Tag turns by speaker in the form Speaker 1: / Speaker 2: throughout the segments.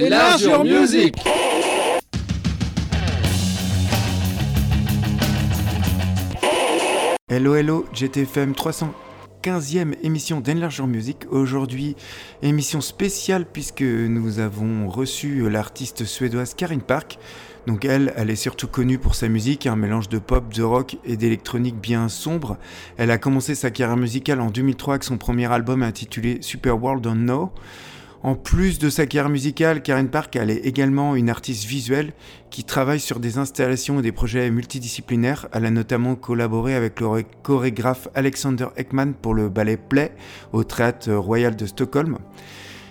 Speaker 1: Music
Speaker 2: Hello hello, GTFM 315e émission d'Enlarge Your Music. Aujourd'hui, émission spéciale puisque nous avons reçu l'artiste suédoise Karin Park. Donc elle, elle est surtout connue pour sa musique, un mélange de pop, de rock et d'électronique bien sombre. Elle a commencé sa carrière musicale en 2003 avec son premier album intitulé Super World Know. En plus de sa carrière musicale, Karen Park elle est également une artiste visuelle qui travaille sur des installations et des projets multidisciplinaires. Elle a notamment collaboré avec le chorégraphe Alexander Ekman pour le ballet Play au Théâtre Royal de Stockholm.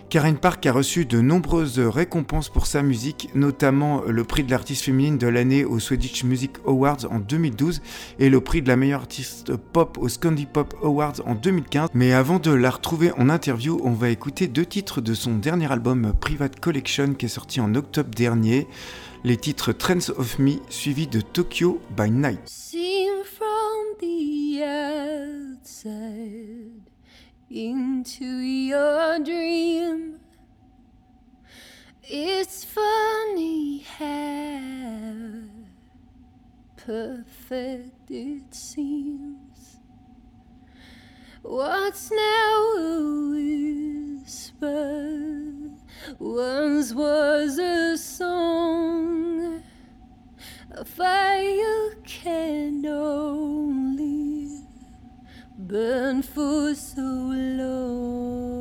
Speaker 2: Karen Park a reçu de nombreuses récompenses pour sa musique, notamment le prix de l'artiste féminine de l'année au Swedish Music Awards en 2012 et le prix de la meilleure artiste pop au Scandi Pop Awards en 2015. Mais avant de la retrouver en interview, on va écouter deux titres de son dernier album Private Collection qui est sorti en octobre dernier. Les titres Trends of Me suivi de Tokyo by Night.
Speaker 3: Into your dream. It's funny how perfect it seems. What's now a whisper once was a song. A fire can only burn for so long.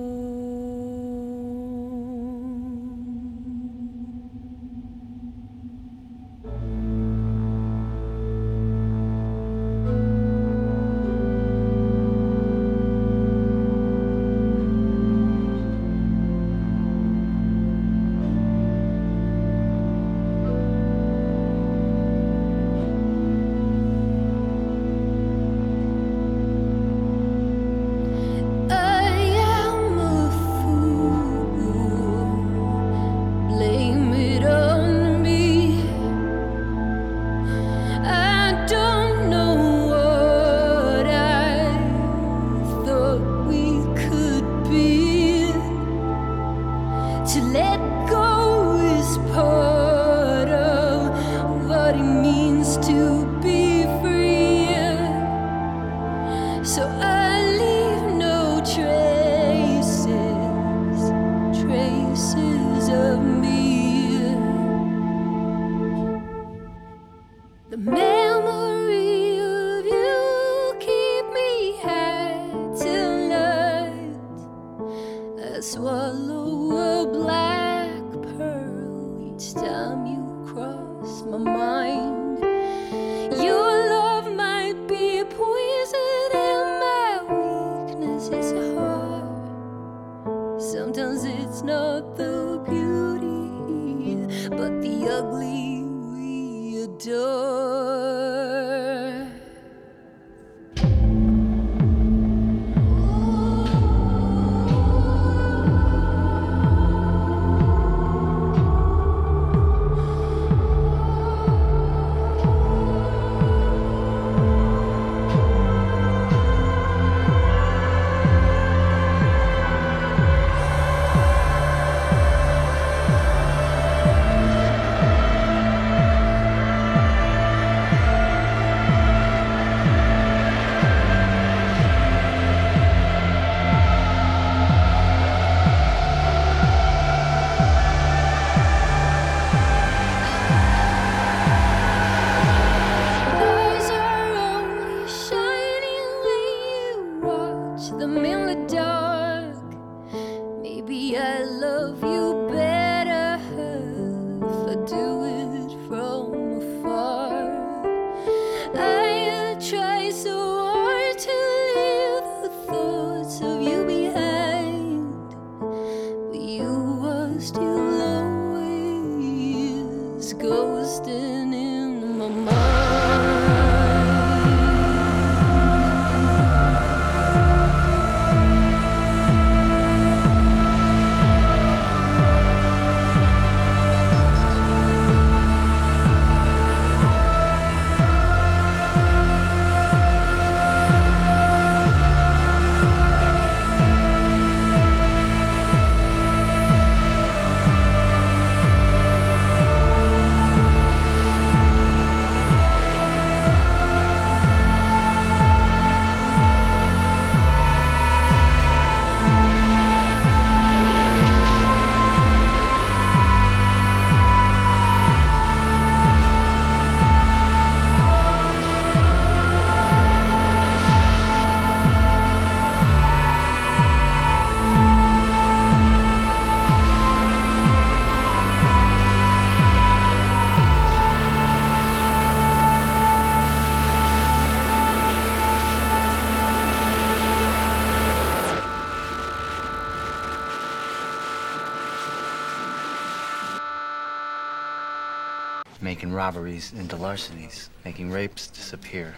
Speaker 1: Robberies into larcenies, making rapes disappear.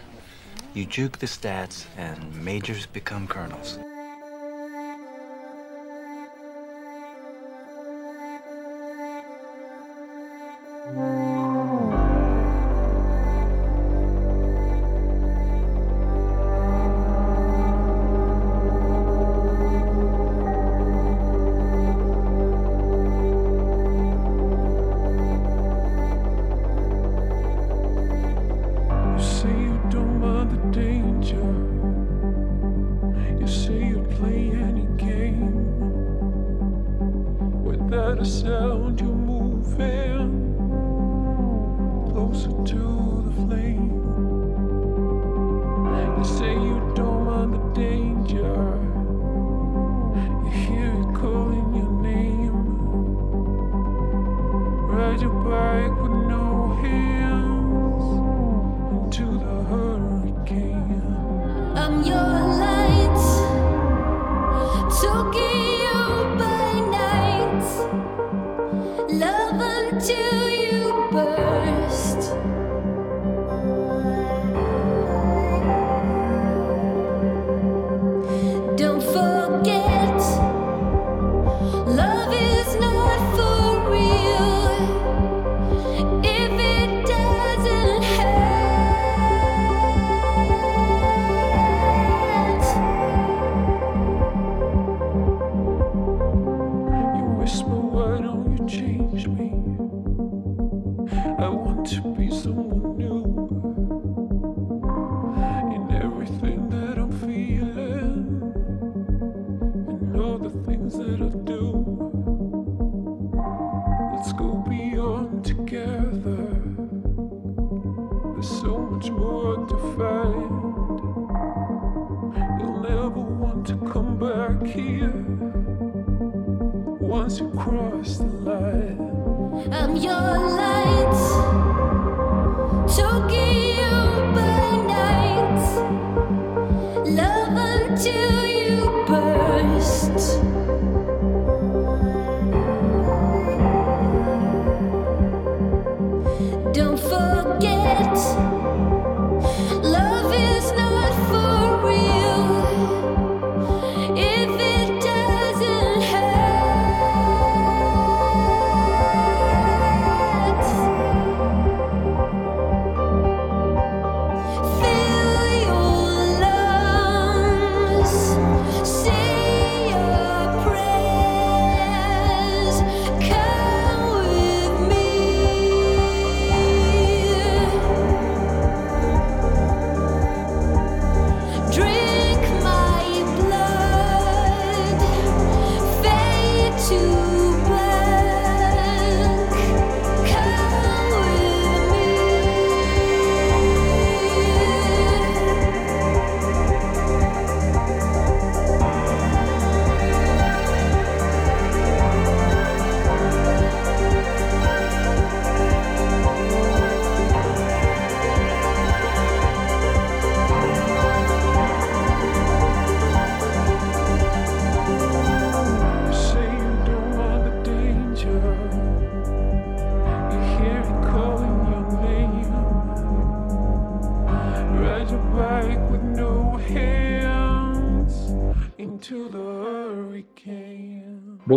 Speaker 1: You juke the stats, and majors become colonels. Just.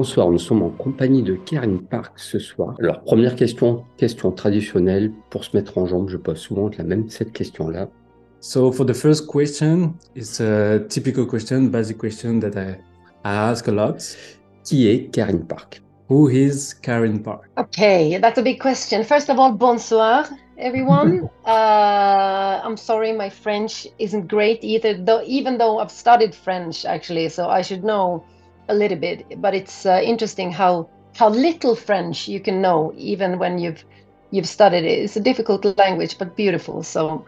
Speaker 4: Bonsoir, nous sommes en compagnie de Karen Park ce soir. Alors, première question, question traditionnelle. Pour se mettre en jambe, je pose souvent la même cette question-là.
Speaker 5: So for the first question, it's a typical question, basic question that I, ask a lot.
Speaker 4: Qui est Karen Park?
Speaker 5: Who is Karen Park?
Speaker 6: Okay, that's a big question. First of all, bonsoir, everyone. uh, I'm sorry, my French isn't great either, though, even though I've studied French actually, so I should know a little bit, but it's uh, interesting how how little French you can know even when you've you've studied it. It's a difficult language, but beautiful. So,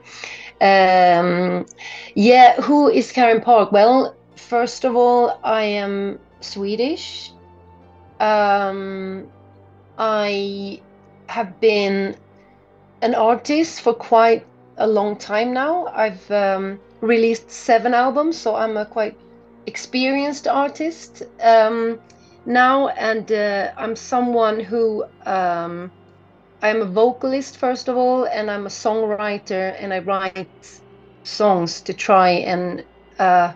Speaker 6: um, yeah, who is Karen Park? Well, first of all, I am Swedish. Um, I have been an artist for quite a long time now. I've um, released seven albums, so I'm a quite experienced artist um, now, and uh, I'm someone who um, I'm a vocalist first of all, and I'm a songwriter, and I write songs to try and uh,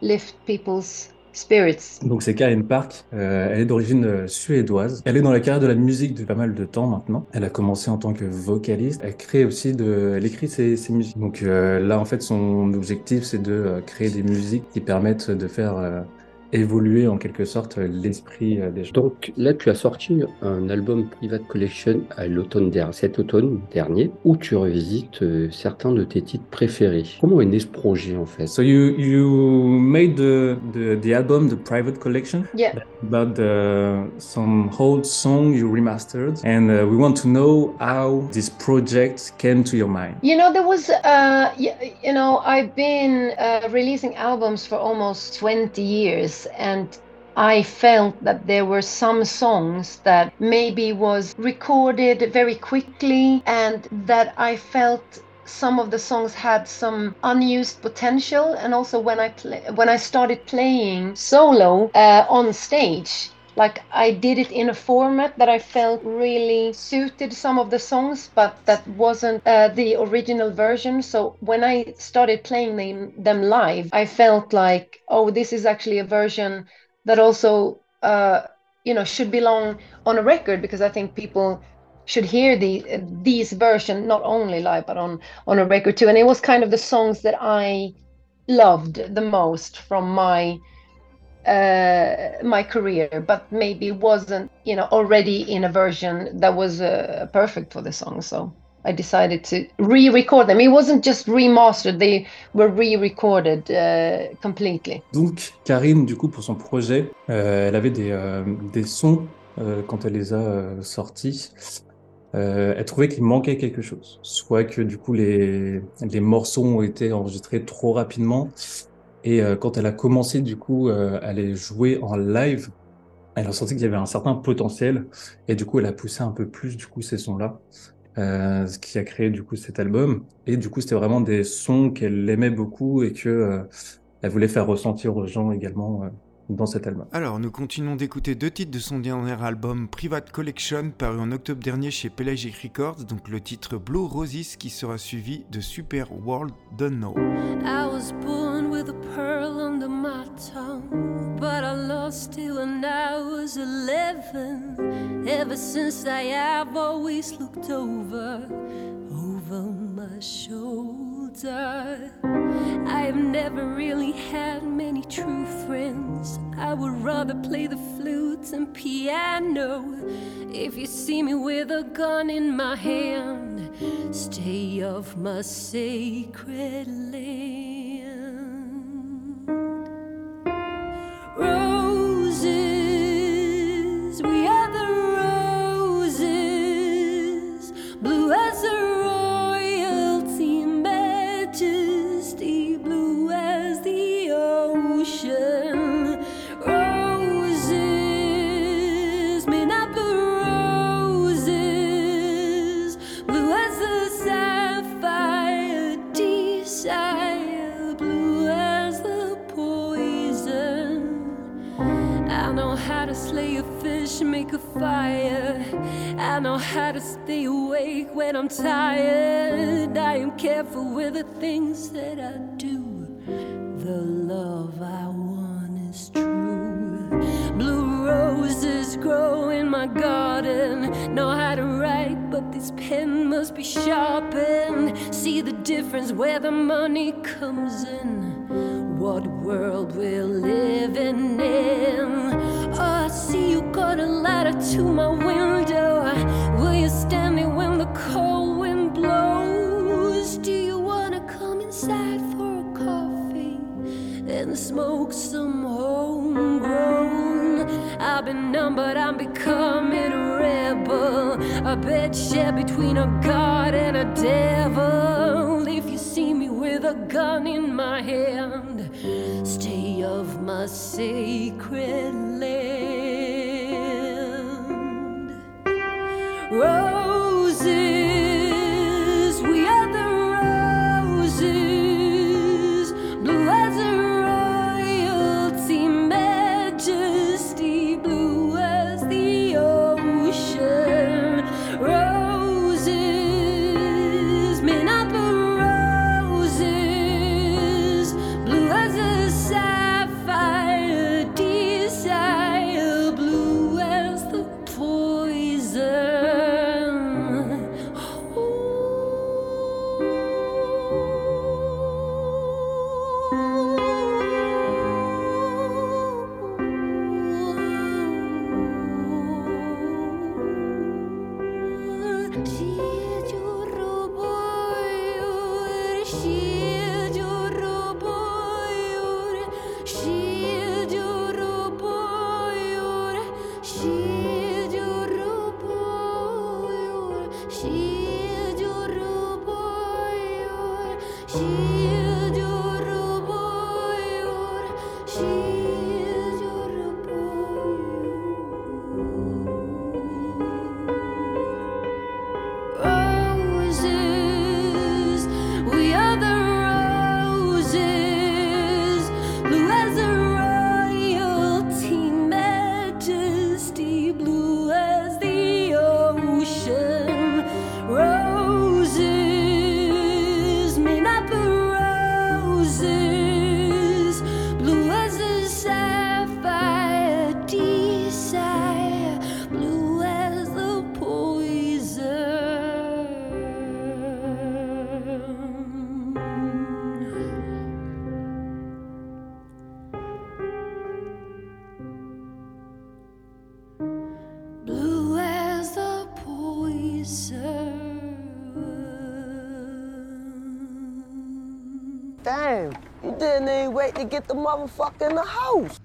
Speaker 6: lift people's spirits.
Speaker 5: Donc c'est Karen Park, euh, elle est d'origine euh, suédoise. Elle est dans la carrière de la musique depuis pas mal de temps maintenant. Elle a commencé en tant que vocaliste. Elle crée aussi de, elle écrit ses, ses musiques. Donc euh, là en fait son objectif c'est de euh, créer des musiques qui permettent de faire euh, évoluer en quelque sorte l'esprit euh, des gens.
Speaker 4: Donc là, tu as sorti un album Private Collection à l'automne dernier, cet automne dernier, où tu revisites euh, certains de tes titres préférés. Comment est né ce projet en fait?
Speaker 5: So you you made the the, the album the Private Collection?
Speaker 6: Yeah.
Speaker 5: about the, some old song you remastered, and uh, we want to know how this project came to your mind.
Speaker 6: You know, there was, uh, you know, I've been uh, releasing albums for almost 20 years, and I felt that there were some songs that maybe was recorded very quickly, and that I felt some of the songs had some unused potential. And also when I when I started playing solo uh, on stage, like I did it in a format that I felt really suited some of the songs, but that wasn't uh, the original version. So when I started playing them, them live, I felt like, oh, this is actually a version that also, uh, you know, should belong on a record because I think people should hear the these version not only live but on on a record too. And it was kind of the songs that I loved the most from my uh, my career, but maybe wasn't you know already in a version that was uh, perfect for the song. So I decided to re-record them. It wasn't just remastered; they were re-recorded uh, completely.
Speaker 5: Donc Karine, du coup, pour son projet, euh, elle avait des euh, des sons euh, quand elle les a euh, sortis. Euh, elle trouvait qu'il manquait quelque chose, soit que du coup les les morceaux ont été enregistrés trop rapidement, et euh, quand elle a commencé du coup euh, à les jouer en live, elle a senti qu'il y avait un certain potentiel, et du coup elle a poussé un peu plus du coup ces sons-là, euh, ce qui a créé du coup cet album. Et du coup c'était vraiment des sons qu'elle aimait beaucoup et que euh, elle voulait faire ressentir aux gens également euh, dans cet album.
Speaker 2: Alors, nous continuons d'écouter deux titres de son dernier album Private Collection, paru en octobre dernier chez Pelagic Records, donc le titre Blue Roses qui sera suivi de Super World Don't Know.
Speaker 3: I was born with a pearl under my tongue, but I lost it when I was 11. Ever since I have always looked over, over my shoulder. I have never really had many true friends. I would rather play the flute and piano. If you see me with a gun in my hand, stay off my sacred land. Roses, a fish, make a fire. I know how to stay awake when I'm tired. I am careful with the things that I do. The love I want is true. Blue roses grow in my garden. Know how to write, but this pen must be sharpened. See the difference where the money comes in. What world we're living in. Oh, I see you got a ladder to my window. Will you stand me when the cold wind blows? Do you wanna come inside for a coffee and smoke some homegrown? I've been numb, but I'm becoming a rebel. A bed shared between a god and a devil. With a gun in my hand, stay of my sacred land. 心。Motherfucker in the house.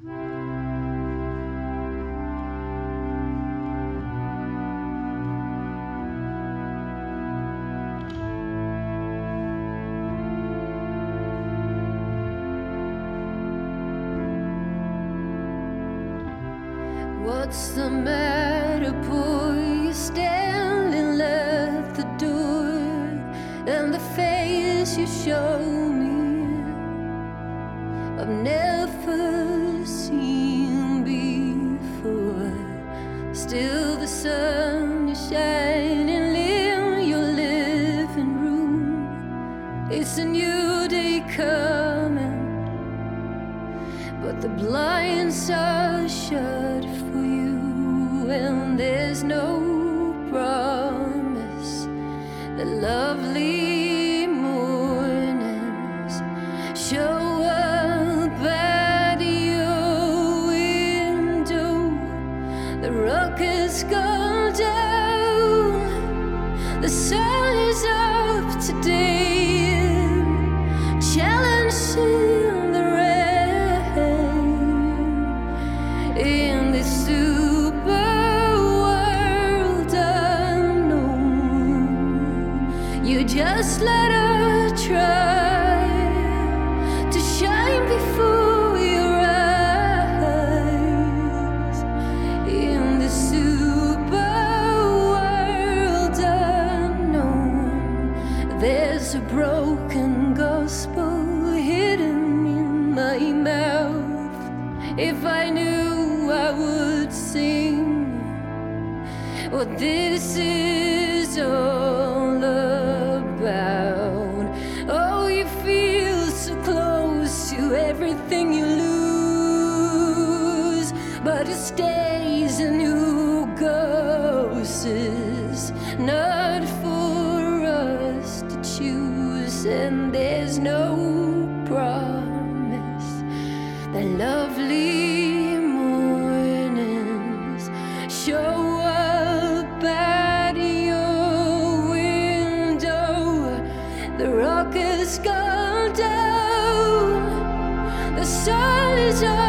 Speaker 4: treasure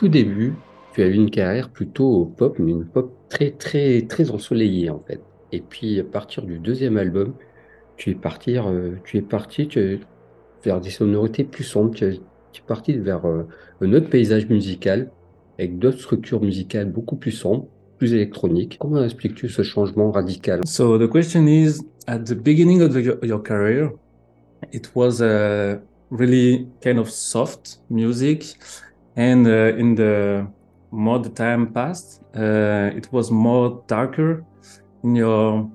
Speaker 4: tout début, tu as eu une carrière plutôt pop, mais une pop très, très, très ensoleillée, en fait. Et puis, à partir du deuxième album, tu es parti, euh, tu es parti vers des sonorités plus sombres. Tu es, parti vers euh, un autre paysage musical, avec d'autres structures musicales beaucoup plus sombres, plus électroniques. Comment expliques-tu ce changement radical?
Speaker 5: So the question is, at the beginning of your career, it was a really kind of soft music, and uh, in the more the time passed, uh, it was more darker in your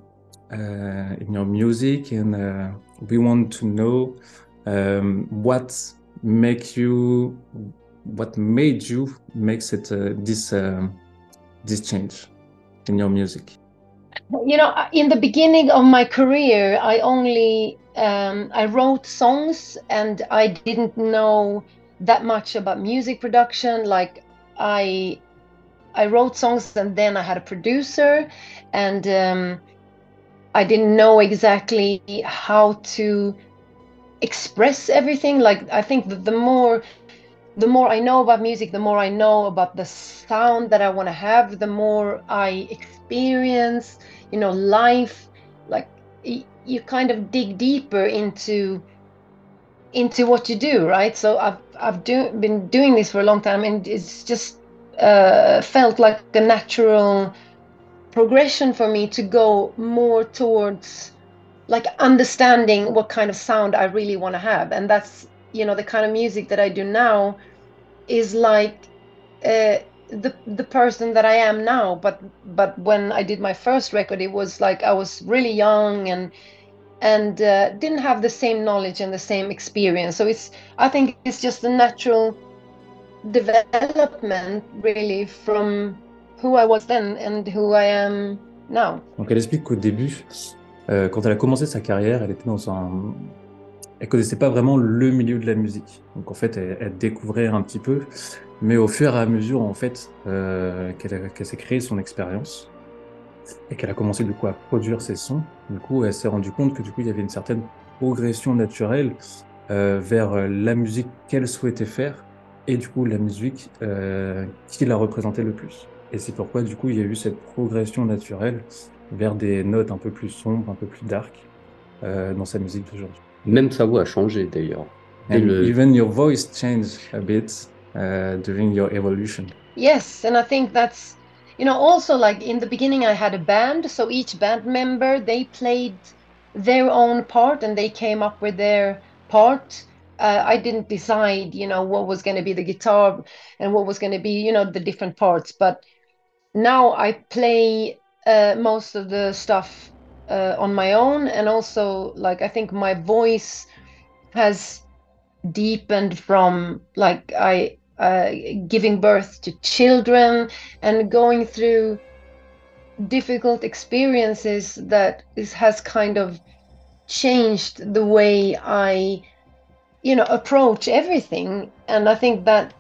Speaker 5: uh, in your music, and we want to know um, what makes you, what made you makes it this um, this change in your music.
Speaker 6: You know, in the beginning of my career, I only um, I wrote songs and I didn't know that much about music production. Like I I wrote songs and then I had a producer and um, I didn't know exactly how to express everything. Like I think that the more the more I know about music, the more I know about the sound that I want to have, the more I experience, you know, life. Like you kind of dig deeper into into what you do, right? So I've I've do, been doing this for a long time, and it's just uh, felt like a natural progression for me to go more towards like understanding what kind of sound I really want to have, and that's you know the kind of music that I do now is like uh, the the person that I am now. But but when I did my first record, it was like I was really young and and uh, didn't have the same knowledge and the same experience. So it's I think it's just a natural development really from who I was then and who I am now.
Speaker 5: Donc elle explique qu'au début, euh, quand elle a commencé sa carrière, elle était dans un, elle connaissait pas vraiment le milieu de la musique. Donc en fait, elle, elle découvrait un petit peu, mais au fur et à mesure en fait euh, qu'elle qu'elle s'est créée son expérience et qu'elle a commencé du coup à produire ses sons, du coup elle s'est rendue compte que du coup il y avait une certaine progression naturelle euh, vers la musique qu'elle souhaitait faire et du coup la musique euh, qui la représentait le plus. Et c'est pourquoi du coup il y a eu cette progression naturelle vers des notes un peu plus sombres, un peu plus dark euh, dans sa musique d'aujourd'hui.
Speaker 4: Même sa voix a changé d'ailleurs.
Speaker 5: And
Speaker 4: le-
Speaker 5: even your voice changed a bit uh, during your evolution.
Speaker 6: Yes, and I think that's you know also like in the beginning I had a band, so each band member they played their own part and they came up with their part. Uh, I didn't decide, you know, what was going to be the guitar and what was going to be, you know, the different parts. But now I play uh, most of the stuff uh, on my own, and also like I think my voice has deepened from like I uh, giving birth to children and going through difficult experiences that is, has kind of changed the way I, you know, approach everything. And I think that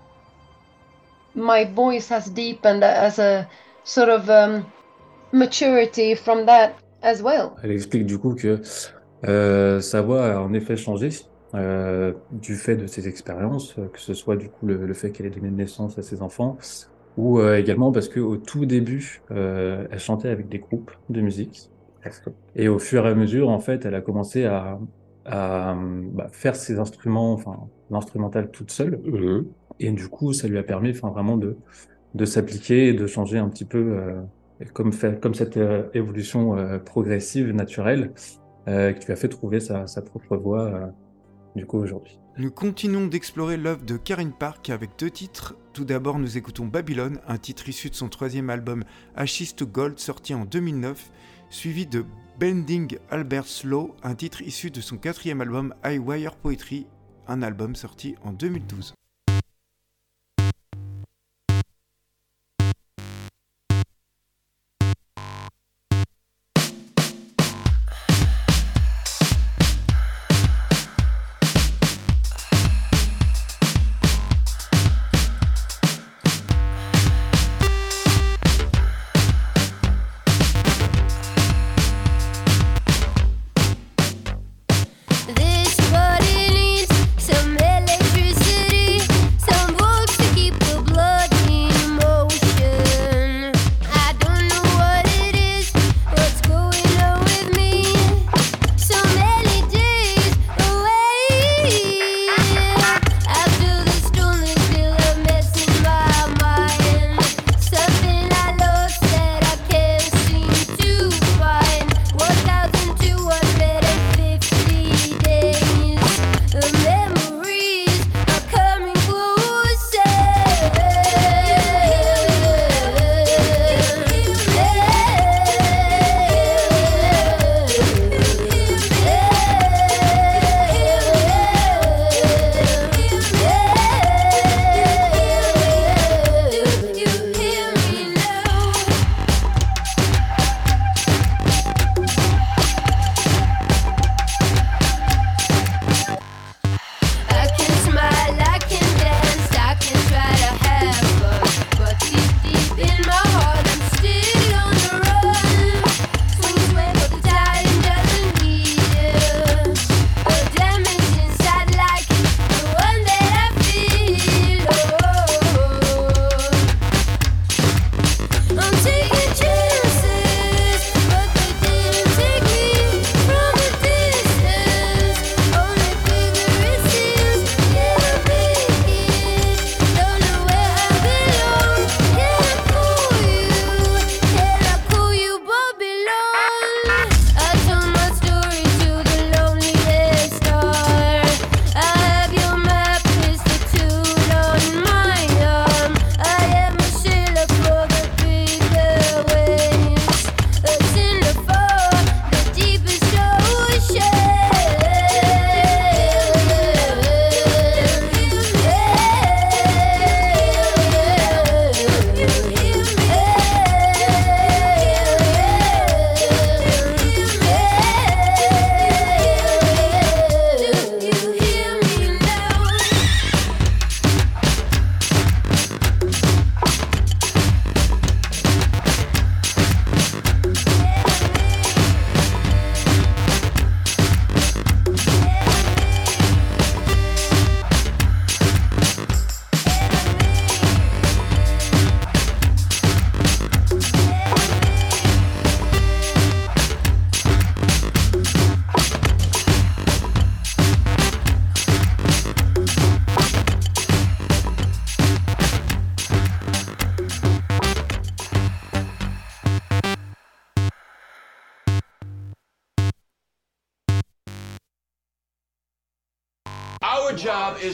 Speaker 6: my voice has deepened as a sort of um, maturity from that as well.
Speaker 5: Elle explique du coup que euh, sa voix a en effet changé euh, du fait de ses expériences, euh, que ce soit du coup le, le fait qu'elle ait donné naissance à ses enfants, ou euh, également parce que au tout début, euh, elle chantait avec des groupes de musique. Et au fur et à mesure, en fait, elle a commencé à, à bah, faire ses instruments, enfin l'instrumental toute seule.
Speaker 4: Mhm.
Speaker 5: Et du coup, ça lui a permis, enfin, vraiment de, de s'appliquer et de changer un petit peu, comme, fait, comme cette évolution progressive, naturelle, qui lui a fait trouver sa, sa propre voix, euh, du coup, aujourd'hui.
Speaker 2: Nous continuons d'explorer l'œuvre de Karine Park avec deux titres. Tout d'abord, nous écoutons Babylone, un titre issu de son troisième album Ashes to Gold, sorti en 2009, suivi de Bending Albert Slow, un titre issu de son quatrième album I Wire Poetry, un album sorti en 2012.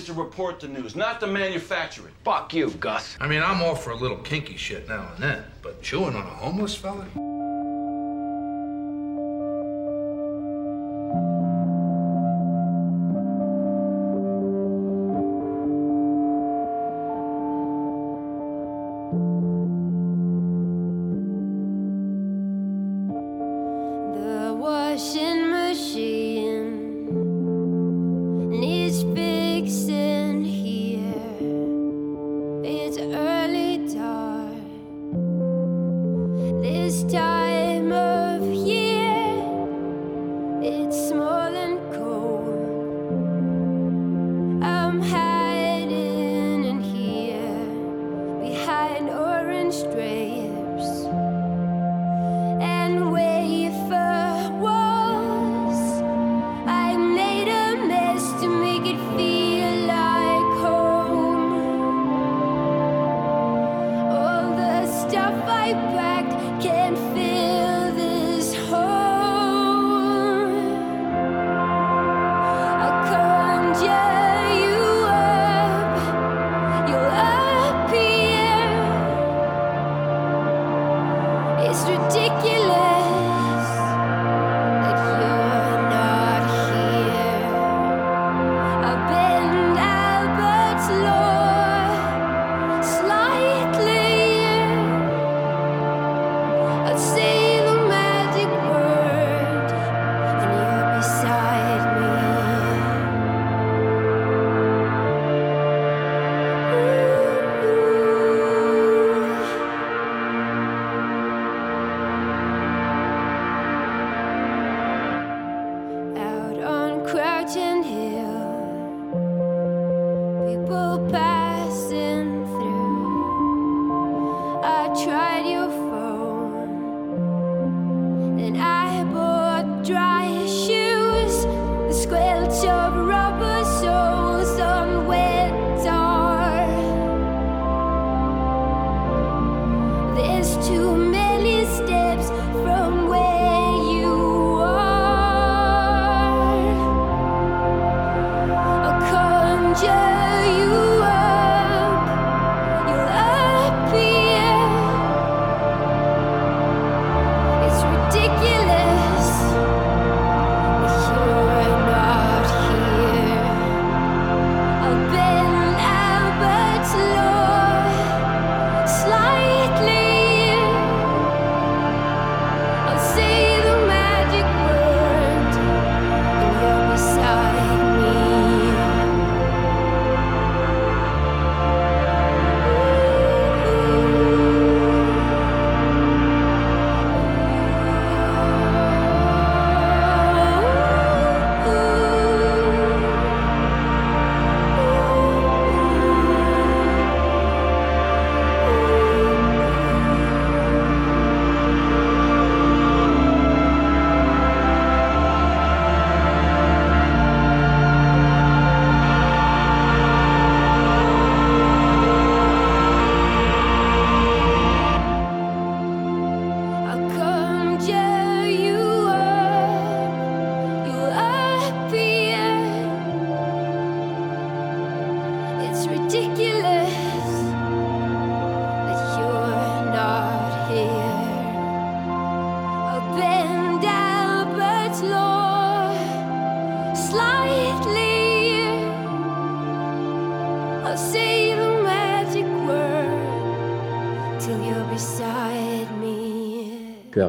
Speaker 7: Is to report the news, not to manufacture it.
Speaker 8: Fuck you, Gus.
Speaker 3: I mean, I'm all for a little kinky shit now and then, but chewing on a homeless fella?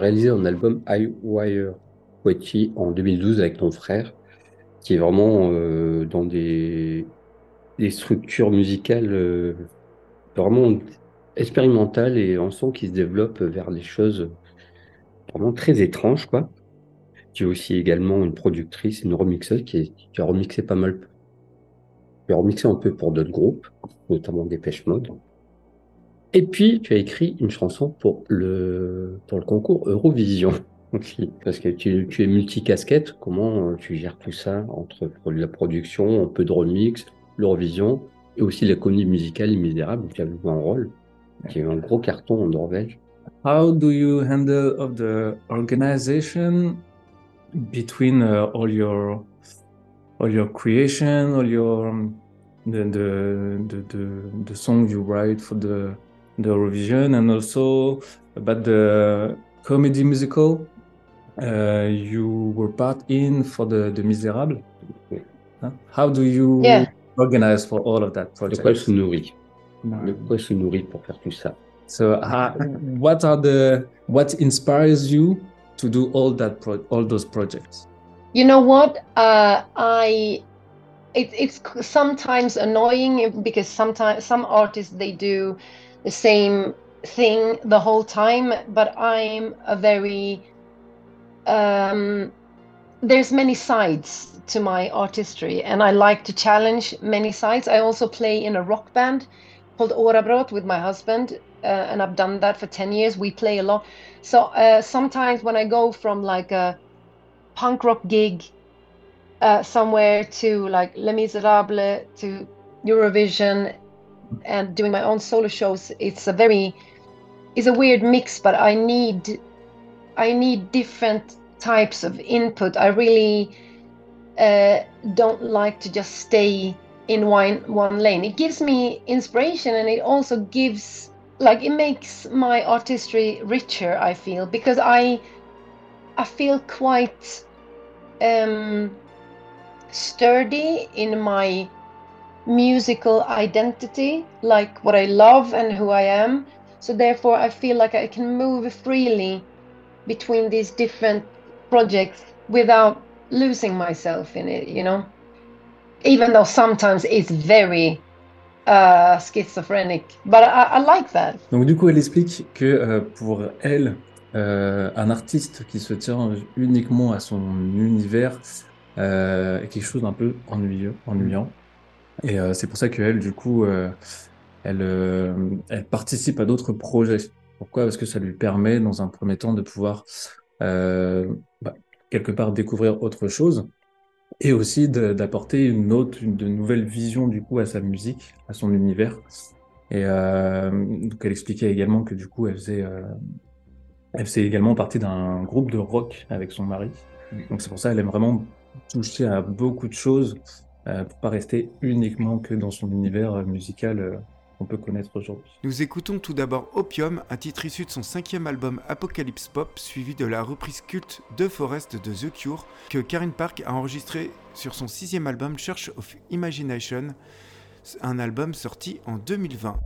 Speaker 4: Réalisé un album I Wire Poetry en 2012 avec ton frère, qui est vraiment euh, dans des, structures musicales euh, vraiment expérimentales et on sent qu'il se développe vers des choses vraiment très étranges, quoi. Tu es aussi également une productrice, une remixeuse qui, qui a remixé pas mal. Tu as remixé un peu pour d'autres groupes, notamment Dépêche Mode. Et puis, tu as écrit une chanson pour le, pour le concours Eurovision aussi. Parce que tu, tu es multicasquette. Comment euh, tu gères tout ça entre la production, un peu de remix, l'Eurovision et aussi la comédie musicale Les Misérables où tu as joué un rôle qui eu un gros carton en Norvège.
Speaker 5: How do you handle the organization between uh, all your creation, all your um, the, you write for the the Eurovision, and also about the comedy musical uh, you were part in for the the Misérables. Huh? How do you
Speaker 6: Yeah.
Speaker 5: organize for all of that
Speaker 4: De
Speaker 5: project?
Speaker 4: quoi elle se nourrit
Speaker 5: No.
Speaker 4: De quoi elle se nourrit pour faire tout ça
Speaker 5: So, how, what are the what inspires you to do all that pro- all those projects?
Speaker 6: You know what? Uh, I it, it's sometimes annoying because sometimes some artists they do the same thing the whole time, but I'm a very um, there's many sides to my artistry, and I like to challenge many sides. I also play in a rock band called Orabrot with my husband, uh, and I've done that for ten years. We play a lot, so uh, sometimes when I go from like a punk rock gig uh, somewhere to like Les Miserables to Eurovision and doing my own solo shows it's a very it's a weird mix but I need I need different types of input. I really uh, don't like to just stay in one one lane. It gives me inspiration and it also gives like it makes my artistry richer I feel because I I feel quite um, sturdy in my musical identity, like what I love and who I am. So therefore, I feel like I can move freely between these different projects without losing myself in it. You know, even though sometimes it's very uh, schizophrenic, but I, I like that.
Speaker 5: Donc du coup, elle explique que euh, pour elle, euh, un artiste qui se tient uniquement à son univers euh, est quelque chose d'un peu ennuyeux, ennuyant. Et euh, c'est pour ça qu'elle, du coup, euh, elle, euh, elle participe à d'autres projets. Pourquoi? Parce que ça lui permet, dans un premier temps, de pouvoir bah, quelque part découvrir autre chose et aussi d'apporter une autre, une de nouvelles visions du coup à sa musique, à son univers. Et donc elle expliquait également que du coup elle faisait, elle faisait également partie d'un groupe de rock avec son mari. Donc c'est pour ça qu'elle aime vraiment toucher à beaucoup de choses euh, pour pas rester uniquement que dans son univers euh, musical euh, qu'on peut connaître aujourd'hui.
Speaker 2: Nous écoutons tout d'abord Opium, un titre issu de son cinquième album Apocalypse Pop, suivi de la reprise culte de Forest de The Cure, que Karen Park a enregistré sur son sixième album Church of Imagination, un album sorti en 2020.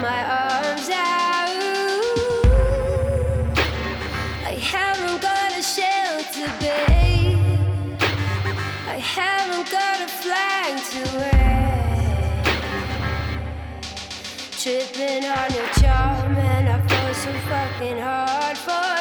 Speaker 3: My arms out. I haven't got a shelter, babe. I haven't got a flag to wear. Tripping on your charm, and I fall so fucking hard for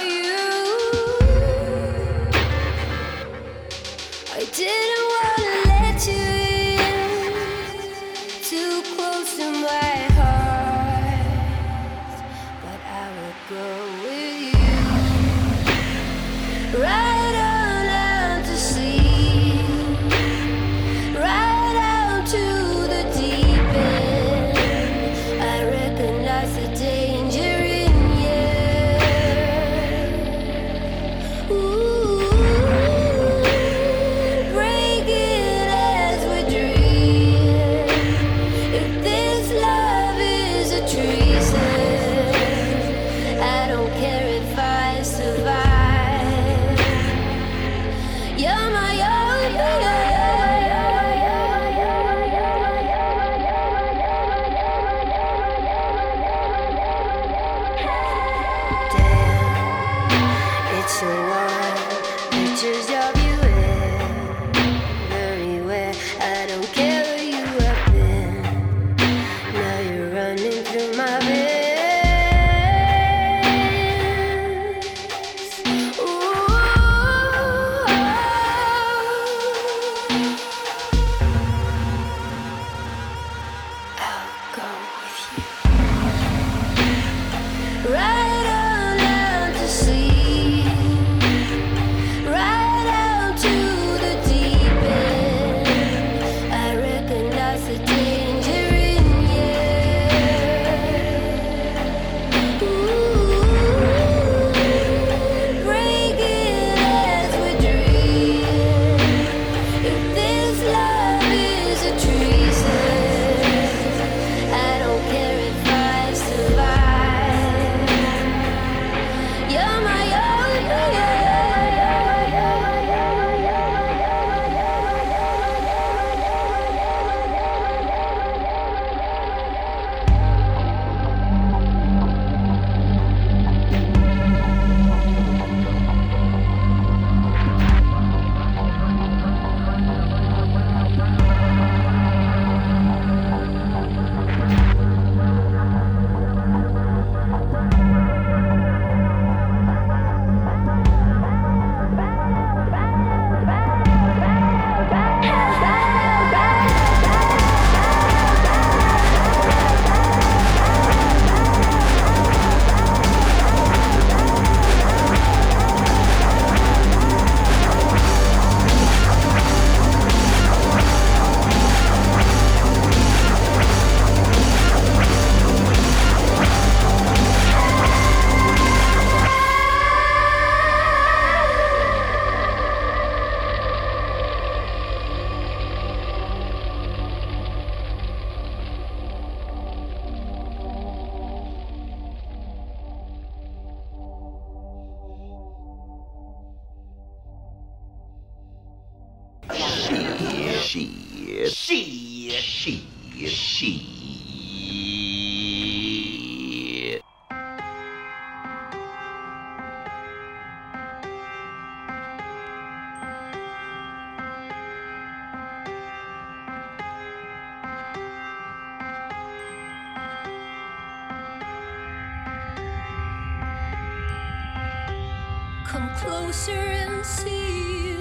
Speaker 3: Come closer and see. you.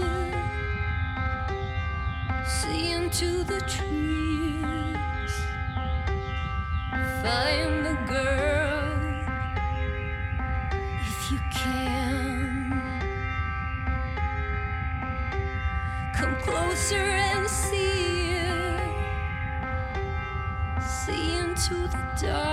Speaker 3: See into the trees. Find the girl if you can. Come closer and see. you. See into the dark.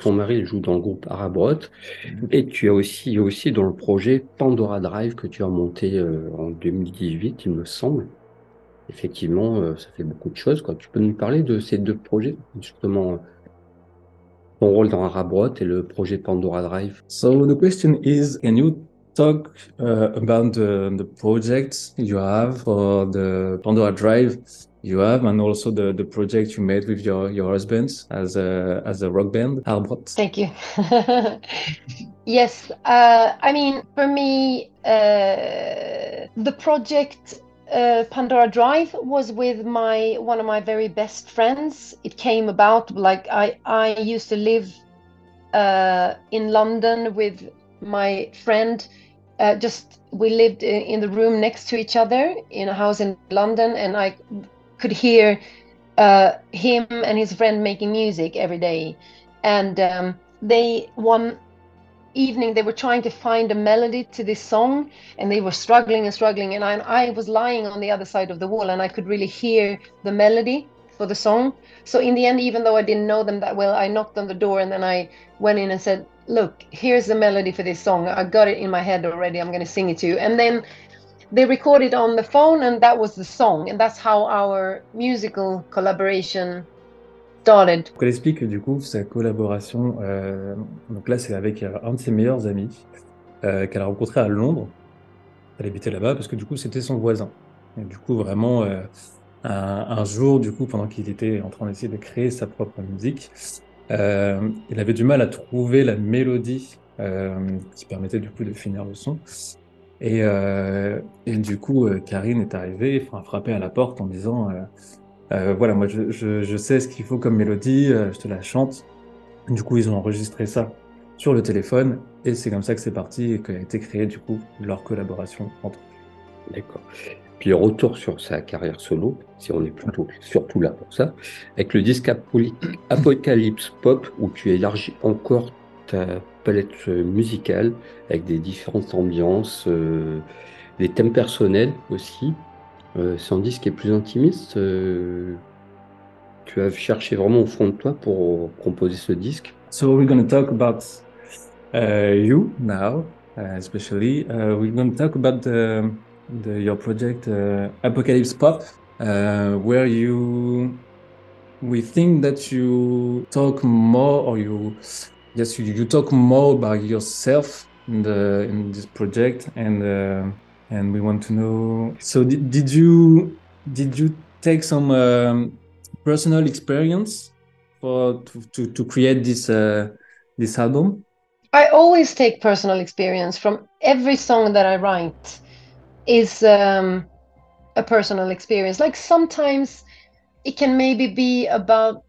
Speaker 4: Avec ton mari, joue dans le groupe Arabrot. Et tu as aussi, aussi dans le projet Pandora Drive que tu as monté euh, en 2018, il me semble. Effectivement, euh, ça fait beaucoup de choses. Tu peux nous parler de ces deux projets, justement, euh, ton rôle dans Arabrot et le projet Pandora Drive?
Speaker 5: So the question is, can you talk uh, about the projects you have for the Pandora Drive? You have, and also the, the project you made with your, your husband as a as a rock band, Arbrot?
Speaker 6: Thank you. yes, uh, I mean, for me, uh, the project uh, Pandora Drive was with my one of my very best friends. It came about like I I used to live uh, in London with my friend. Uh, just we lived in, in the room next to each other in a house in London, and I could hear uh, him and his friend making music every day. And um, they one evening they were trying to find a melody to this song, and they were struggling and struggling. And I, I was lying on the other side of the wall, and I could really hear the melody for the song. So in the end, even though I didn't know them that well, I knocked on the door, and then I went in and said, "Look, here's the melody for this song. I got it in my head already. I'm going to sing it to you." And then they recorded on the phone and that was the song and that's how our musical collaboration started.
Speaker 5: Elle explique du coup sa collaboration. euh, donc là, c'est avec euh, un de ses meilleurs amis euh, qu'elle a rencontré à Londres. Elle habitait là-bas parce que du coup, c'était son voisin. Et du coup, vraiment, un, un jour, du coup, pendant qu'il était en train d'essayer de créer sa propre musique, il avait du mal à trouver la mélodie qui permettait du coup de finir le son. Et, euh, et du coup, euh, Karine est arrivée, a frappé à la porte en disant euh, voilà, moi je, je, sais ce qu'il faut comme mélodie, je te la chante. Du coup, ils ont enregistré ça sur le téléphone et c'est comme ça que c'est parti et qu'a été créé du coup leur collaboration entre eux.
Speaker 4: D'accord. Puis retour sur sa carrière solo, si on est plutôt surtout là pour ça, avec le disque Apocalypse Pop où tu élargis encore ta palette euh, musicale avec des différentes ambiances, euh, des thèmes personnels aussi. Euh, c'est un disque qui est plus intimiste. tu as cherché vraiment au fond de toi pour composer ce disque.
Speaker 5: So we're going to talk about uh, you now, uh, especially. Uh, we're going to talk about the, the, your project uh, Apocalypse Pop, uh, where you we think that you talk more, or you yes, you, you talk more about yourself in the in this project, and uh, and we want to know. So did, did you did you take some um, personal experience for to, to, to create this uh, this album?
Speaker 6: I always take personal experience from every song that I write is um, a personal experience. Like sometimes it can maybe be about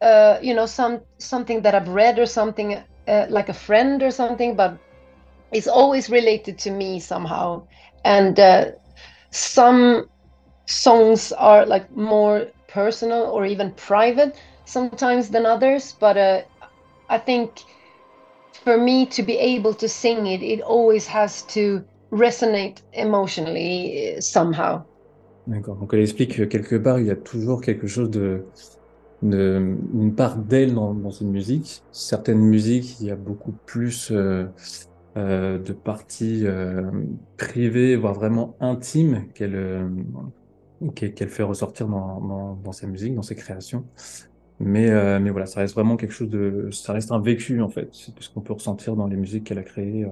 Speaker 6: uh, you know some something that I've read or something uh, like a friend or something, but it's always related to me somehow. And uh, some songs are like more personal or even private sometimes than others, but uh, I think for me to be able to sing it, it always has to resonate emotionally uh, somehow.
Speaker 5: D'accord. Donc elle explique que quelque part il y a toujours quelque chose de, de une part d'elle dans, dans une musique. Certaines musiques il y a beaucoup plus euh, euh, de parties euh, privées, voire vraiment intimes qu'elle euh, qu'elle qu'elle fait ressortir dans, dans, dans sa musique, dans ses créations. Mais, euh, mais voilà, ça reste vraiment quelque chose de, ça reste un vécu en fait, c'est ce qu'on peut ressentir dans les musiques qu'elle a créées euh,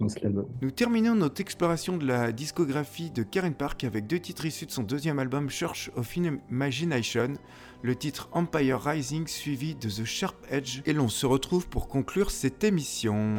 Speaker 5: dans cet album.
Speaker 2: Nous terminons notre exploration de la discographie de Karen Park avec deux titres issus de son deuxième album Church of Imagination, le titre Empire Rising suivi de The Sharp Edge, et l'on se retrouve pour conclure cette émission.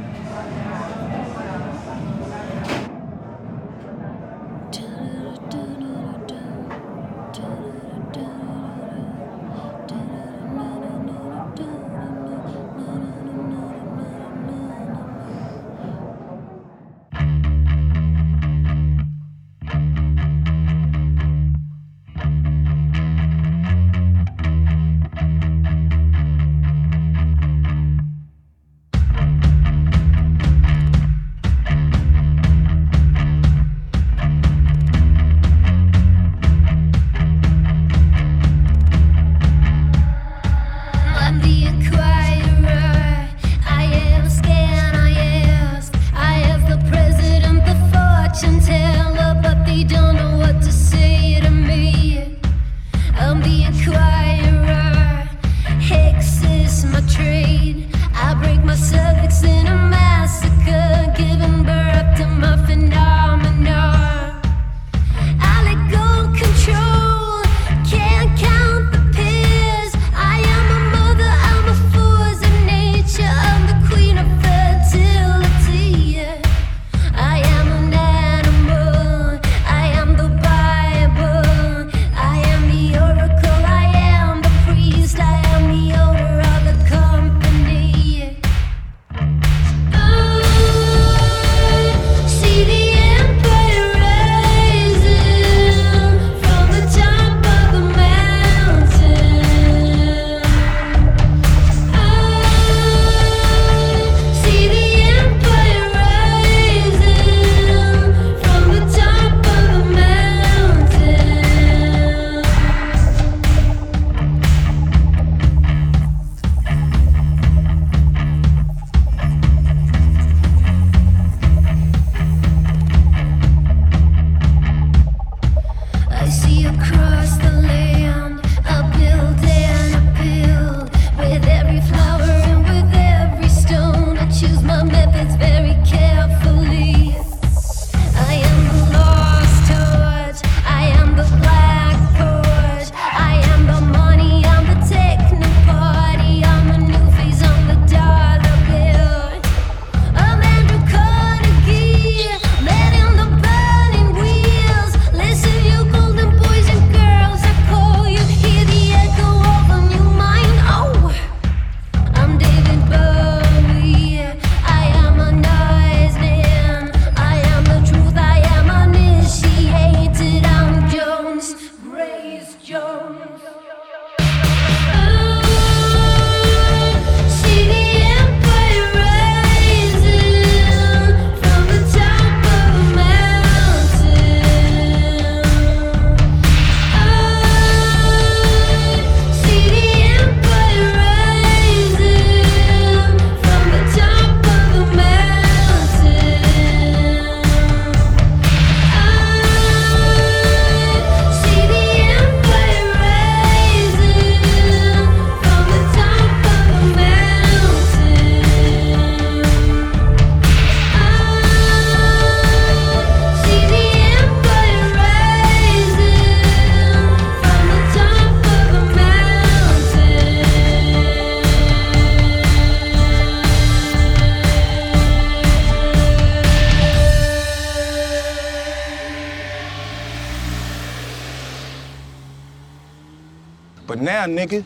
Speaker 3: Nigga.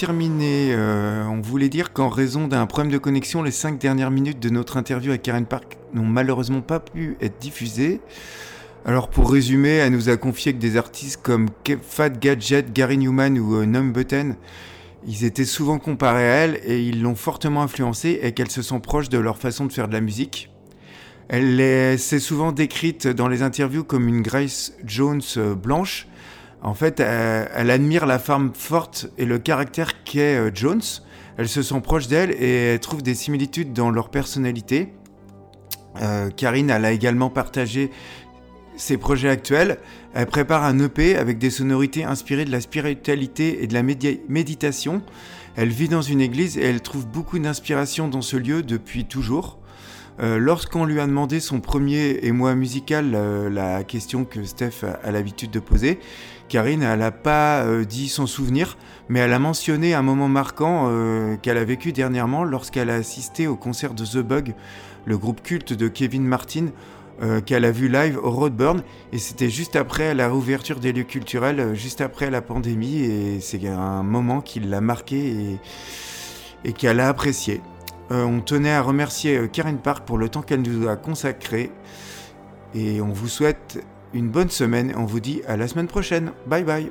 Speaker 2: Terminer, euh, on voulait dire qu'en raison d'un problème de connexion, les 5 dernières minutes de notre interview avec Karen Park n'ont malheureusement pas pu être diffusées. Alors, pour résumer, elle nous a confié que des artistes comme Fat Gadget, Gary Newman ou euh, Button, ils étaient souvent comparés à elle et ils l'ont fortement influencée et qu'elle se sent proche de leur façon de faire de la musique. Elle est- s'est souvent décrite dans les interviews comme une Grace Jones euh, blanche. En fait, elle, admire la femme forte et le caractère qu'est euh, Jones. Elle se sent proche d'elle et elle trouve des similitudes dans leur personnalité. Euh, Karine, elle a également partagé ses projets actuels. Elle prépare un EP avec des sonorités inspirées de la spiritualité et de la méditation. Elle vit dans une église et elle trouve beaucoup d'inspiration dans ce lieu depuis toujours. Euh, lorsqu'on lui a demandé son premier émoi musical, la question que Steph a, l'habitude de poser, Karine, elle n'a pas euh, dit son souvenir, mais elle a mentionné un moment marquant qu'elle a vécu dernièrement lorsqu'elle a assisté au concert de The Bug, le groupe culte de Kevin Martin, qu'elle a vu live au Roadburn. Et c'était juste après la réouverture des lieux culturels, juste après la pandémie, et c'est un moment qui l'a marqué et, et qu'elle a apprécié. Euh, on tenait à remercier euh, Karen Park pour le temps qu'elle nous a consacré. Et on vous souhaite une bonne semaine. On vous dit à la semaine prochaine. Bye bye.